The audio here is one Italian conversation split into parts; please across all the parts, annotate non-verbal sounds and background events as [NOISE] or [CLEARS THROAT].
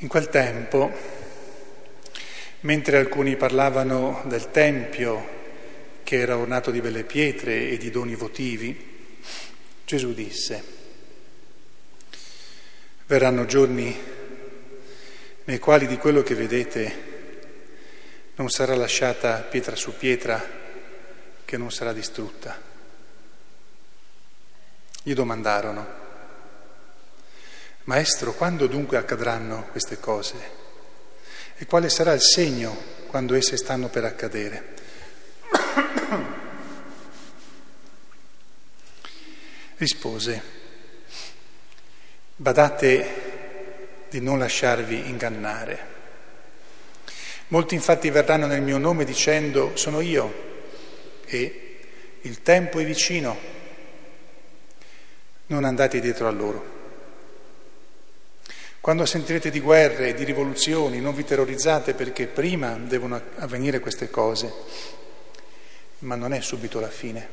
In quel tempo, mentre alcuni parlavano del Tempio che era ornato di belle pietre e di doni votivi, Gesù disse, verranno giorni nei quali di quello che vedete non sarà lasciata pietra su pietra che non sarà distrutta. Gli domandarono, Maestro, quando dunque accadranno queste cose? E quale sarà il segno quando esse stanno per accadere? [COUGHS] Rispose, badate di non lasciarvi ingannare. Molti infatti verranno nel mio nome dicendo sono io e il tempo è vicino, non andate dietro a loro. Quando sentirete di guerre e di rivoluzioni, non vi terrorizzate perché prima devono avvenire queste cose, ma non è subito la fine.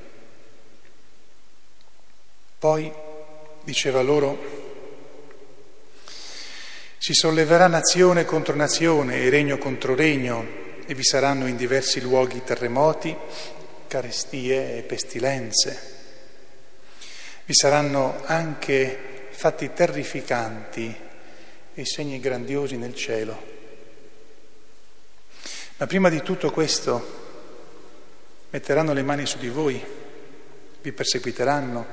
Poi, diceva loro, si solleverà nazione contro nazione e regno contro regno e vi saranno in diversi luoghi terremoti carestie e pestilenze. Vi saranno anche fatti terrificanti e segni grandiosi nel cielo. Ma prima di tutto questo metteranno le mani su di voi, vi perseguiteranno,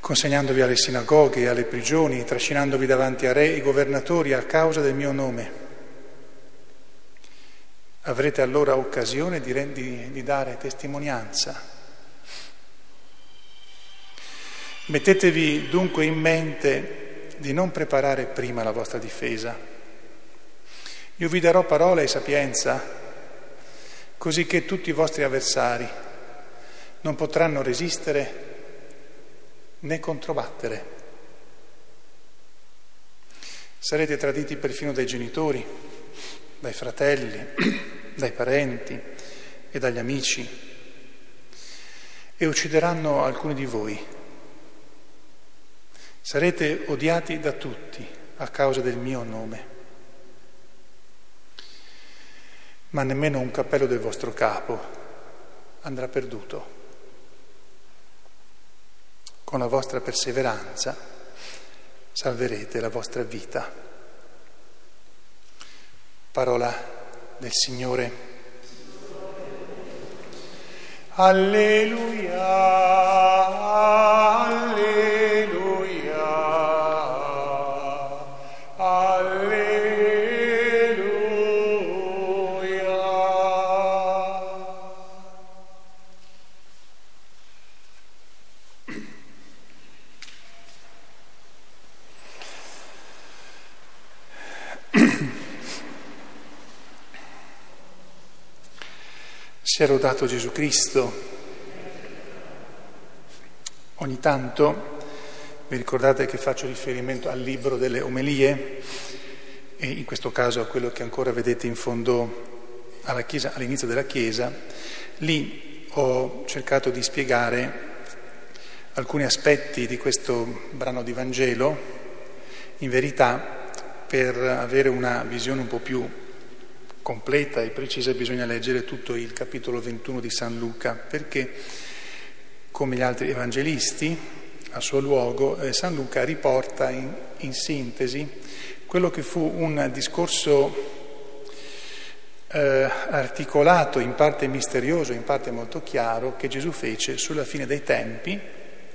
consegnandovi alle sinagoghe alle prigioni, trascinandovi davanti a re e governatori a causa del mio nome. Avrete allora occasione di, di, di dare testimonianza. Mettetevi dunque in mente di non preparare prima la vostra difesa. Io vi darò parola e sapienza, così che tutti i vostri avversari non potranno resistere né controbattere. Sarete traditi perfino dai genitori, dai fratelli [CLEARS THROAT] dai parenti e dagli amici e uccideranno alcuni di voi. Sarete odiati da tutti a causa del mio nome, ma nemmeno un cappello del vostro capo andrà perduto. Con la vostra perseveranza salverete la vostra vita. Parola del Signore. Alleluia. Sia rodato Gesù Cristo. Ogni tanto vi ricordate che faccio riferimento al libro delle omelie e in questo caso a quello che ancora vedete in fondo chiesa, all'inizio della Chiesa. Lì ho cercato di spiegare alcuni aspetti di questo brano di Vangelo, in verità per avere una visione un po' più completa e precisa bisogna leggere tutto il capitolo 21 di San Luca, perché come gli altri evangelisti, a suo luogo, eh, San Luca riporta in, in, sintesi quello che fu un discorso eh, articolato, in parte misterioso, in parte molto chiaro, che Gesù fece sulla fine dei tempi,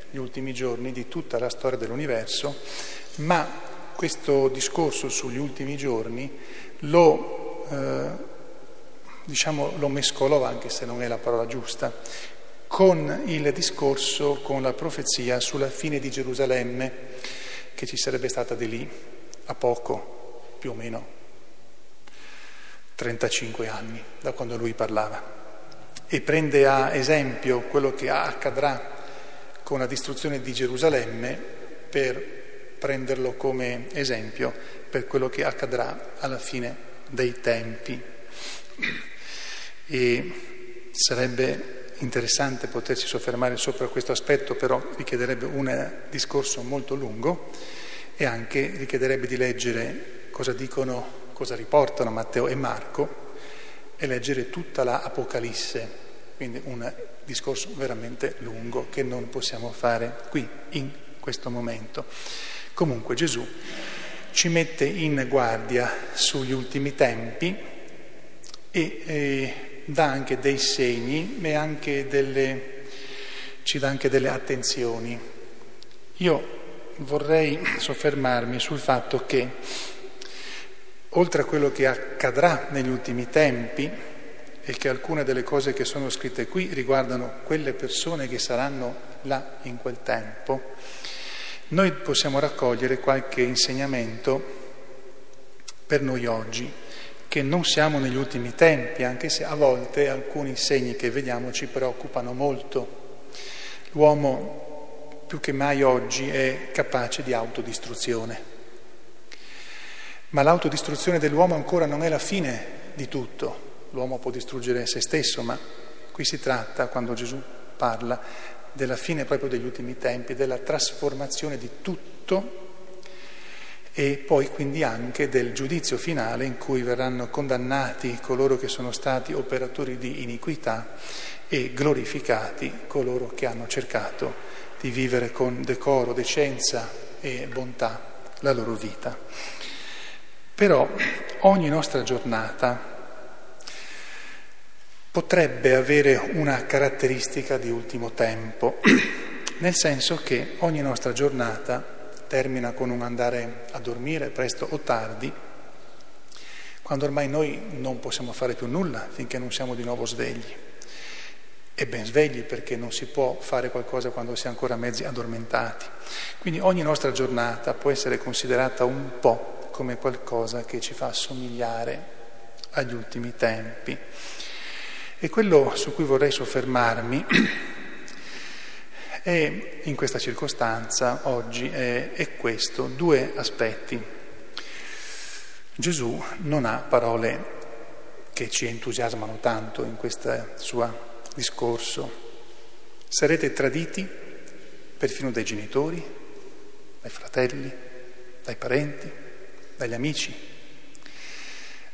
gli ultimi giorni di tutta la storia dell'universo, ma questo discorso sugli ultimi giorni lo eh, diciamo, lo mescolò, anche se non è la parola giusta, con il discorso, con la profezia sulla fine di Gerusalemme, che ci sarebbe stata di lì a poco, più o meno 35 anni da quando lui parlava. E prende a esempio quello che accadrà con la distruzione di Gerusalemme per prenderlo come esempio per quello che accadrà alla fine dei tempi. E sarebbe interessante potersi soffermare sopra questo aspetto, però richiederebbe un discorso molto lungo e anche richiederebbe di leggere cosa dicono, cosa riportano Matteo e Marco e leggere tutta la Apocalisse, quindi un discorso veramente lungo che non possiamo fare qui, in questo momento. Comunque Gesù ci mette in guardia sugli ultimi tempi e eh, dà anche dei segni e anche delle, ci dà anche delle attenzioni. Io vorrei soffermarmi sul fatto che, oltre a quello che accadrà negli ultimi tempi, e che alcune delle cose che sono scritte qui riguardano quelle persone che saranno là in quel tempo, noi possiamo raccogliere qualche insegnamento per noi oggi, che non siamo negli ultimi tempi, anche se a volte alcuni segni che vediamo ci preoccupano molto. L'uomo più che mai oggi è capace di autodistruzione. Ma l'autodistruzione dell'uomo ancora non è la fine di tutto l'uomo può distruggere se stesso, ma qui si tratta, quando Gesù parla, della fine proprio degli ultimi tempi, della trasformazione di tutto e poi quindi anche del giudizio finale in cui verranno condannati coloro che sono stati operatori di iniquità e glorificati coloro che hanno cercato di vivere con decoro, decenza e bontà la loro vita. Però ogni nostra giornata potrebbe avere una caratteristica di ultimo tempo, [CLEARS THROAT] nel senso che ogni nostra giornata termina con un andare a dormire presto o tardi, quando ormai noi non possiamo fare più nulla finché non siamo di nuovo svegli. E ben svegli perché non si può fare qualcosa quando si è ancora mezzi addormentati. Quindi ogni nostra giornata può essere considerata un po' come qualcosa che ci fa assomigliare agli ultimi tempi. E quello su cui vorrei soffermarmi è, in questa circostanza oggi è, è questo, due aspetti. Gesù non ha parole che ci entusiasmano tanto in questo suo discorso. Sarete traditi perfino dai genitori, dai fratelli, dai parenti, dagli amici.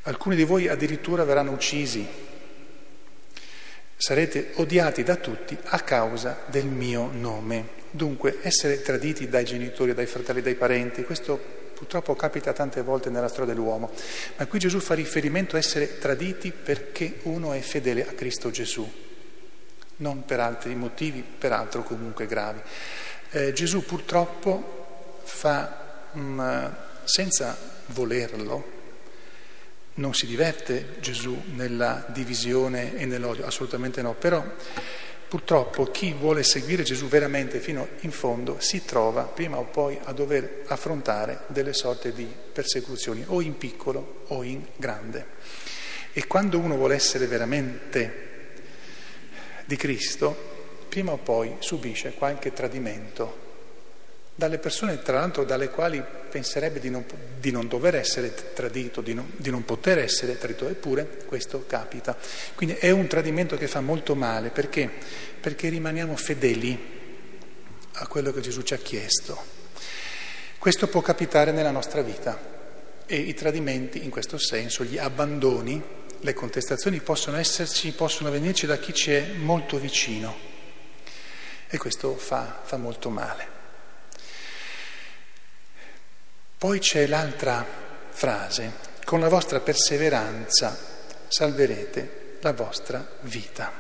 Alcuni di voi addirittura verranno uccisi sarete odiati da tutti a causa del mio nome. Dunque, essere traditi dai genitori, dai fratelli, dai parenti, questo purtroppo capita tante volte nella storia dell'uomo, ma qui Gesù fa riferimento a essere traditi perché uno è fedele a Cristo Gesù, non per altri motivi, peraltro comunque gravi. Eh, Gesù purtroppo fa, mh, mm, senza volerlo, non si diverte Gesù nella divisione e nell'odio, assolutamente no, però purtroppo chi vuole seguire Gesù veramente fino in fondo si trova prima o poi a dover affrontare delle sorte di persecuzioni, o in piccolo o in grande. E quando uno vuole essere veramente di Cristo, prima o poi subisce qualche tradimento dalle persone, tra l'altro, dalle quali penserebbe di non, di non dover essere tradito, di non, di non, poter essere tradito, eppure questo capita. Quindi è un tradimento che fa molto male, perché? Perché rimaniamo fedeli a quello che Gesù ci ha chiesto. Questo può capitare nella nostra vita e i tradimenti, in questo senso, gli abbandoni, le contestazioni possono esserci, possono venirci da chi ci è molto vicino e questo fa, fa molto male. Poi c'è l'altra frase, con la vostra perseveranza salverete la vostra vita.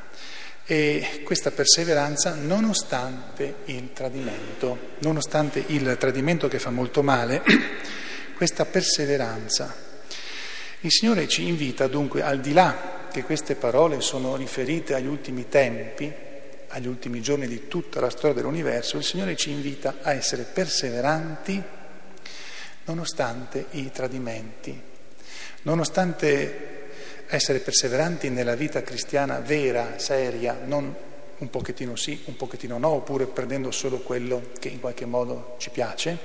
E questa perseveranza nonostante il tradimento, nonostante il tradimento che fa molto male, [CLEARS THROAT] questa perseveranza. Il Signore ci invita dunque, al di là che queste parole sono riferite agli ultimi tempi, agli ultimi giorni di tutta la storia dell'universo, il Signore ci invita a essere perseveranti nonostante i tradimenti, nonostante essere perseveranti nella vita cristiana vera, seria, non un pochettino sì, un pochettino no, oppure prendendo solo quello che in qualche modo ci piace.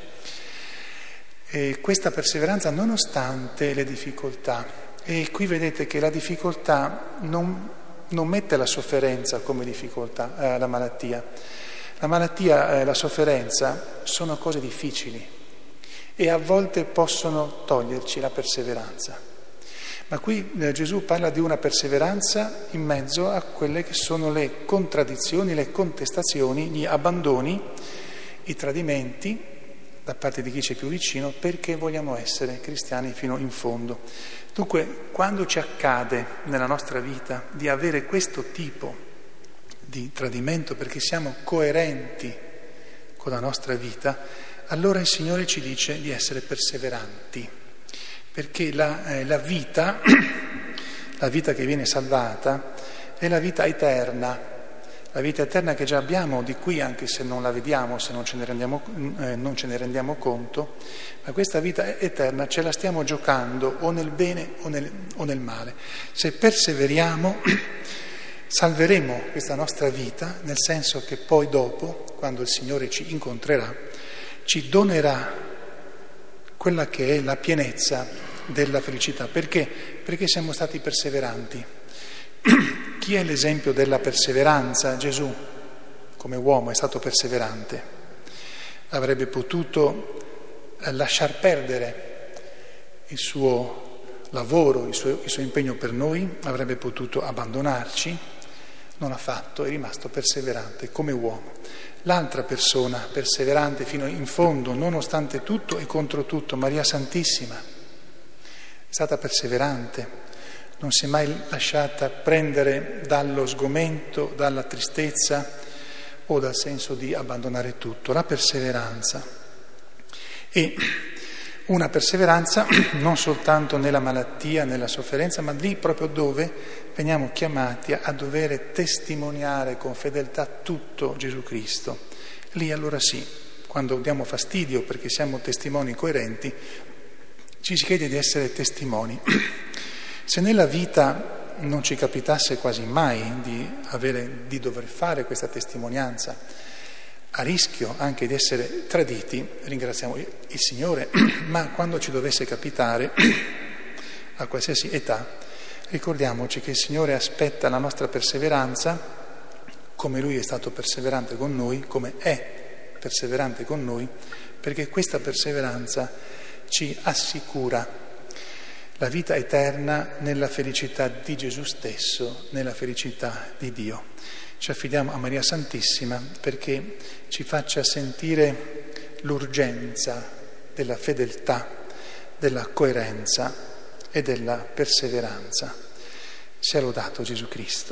E questa perseveranza nonostante le difficoltà. E qui vedete che la difficoltà non, non mette la sofferenza come difficoltà, eh, la malattia. La malattia e eh, la sofferenza sono cose difficili, e a volte possono toglierci la perseveranza. Ma qui eh, Gesù parla di una perseveranza in mezzo a quelle che sono le contraddizioni, le contestazioni, gli abbandoni, i tradimenti da parte di chi ci è più vicino perché vogliamo essere cristiani fino in fondo. Dunque, quando ci accade nella nostra vita di avere questo tipo di tradimento perché siamo coerenti con la nostra vita, allora il Signore ci dice di essere perseveranti perché la, eh, la vita, [CLEARS THROAT] la vita che viene salvata, è la vita eterna, la vita eterna che già abbiamo di qui, anche se non la vediamo, se non ce ne rendiamo, eh, non ce ne rendiamo conto, ma questa vita eterna ce la stiamo giocando o nel bene o nel, o nel male. Se perseveriamo, [CLEARS THROAT] salveremo questa nostra vita, nel senso che poi dopo, quando il Signore ci incontrerà, ci donerà quella che è la pienezza della felicità. Perché? Perché siamo stati perseveranti. [CLEARS THROAT] Chi è l'esempio della perseveranza? Gesù, come uomo, è stato perseverante. Avrebbe potuto eh, lasciar perdere il suo lavoro, il suo, il suo impegno per noi, avrebbe potuto abbandonarci, non ha fatto, è rimasto perseverante come uomo. L'altra persona perseverante fino in fondo, nonostante tutto e contro tutto, Maria Santissima, è stata perseverante, non si è mai lasciata prendere dallo sgomento, dalla tristezza o dal senso di abbandonare tutto, la perseveranza. E una perseveranza [CLEARS THROAT] non soltanto nella malattia, nella sofferenza, ma lì proprio dove veniamo chiamati a dover testimoniare con fedeltà tutto Gesù Cristo. Lì allora sì, quando diamo fastidio perché siamo testimoni coerenti, ci si chiede di essere testimoni. [CLEARS THROAT] Se nella vita non ci capitasse quasi mai di, avere, di dover fare questa testimonianza, a rischio anche di essere traditi, ringraziamo il Signore, [CLEARS THROAT] ma quando ci dovesse capitare, [CLEARS THROAT] a qualsiasi età, ricordiamoci che il Signore aspetta la nostra perseveranza, come Lui è stato perseverante con noi, come è perseverante con noi, perché questa perseveranza ci assicura la vita eterna nella felicità di Gesù stesso, nella felicità di Dio. Ci affidiamo a Maria Santissima perché ci faccia sentire l'urgenza della fedeltà, della coerenza e della perseveranza. Sia lodato Gesù Cristo.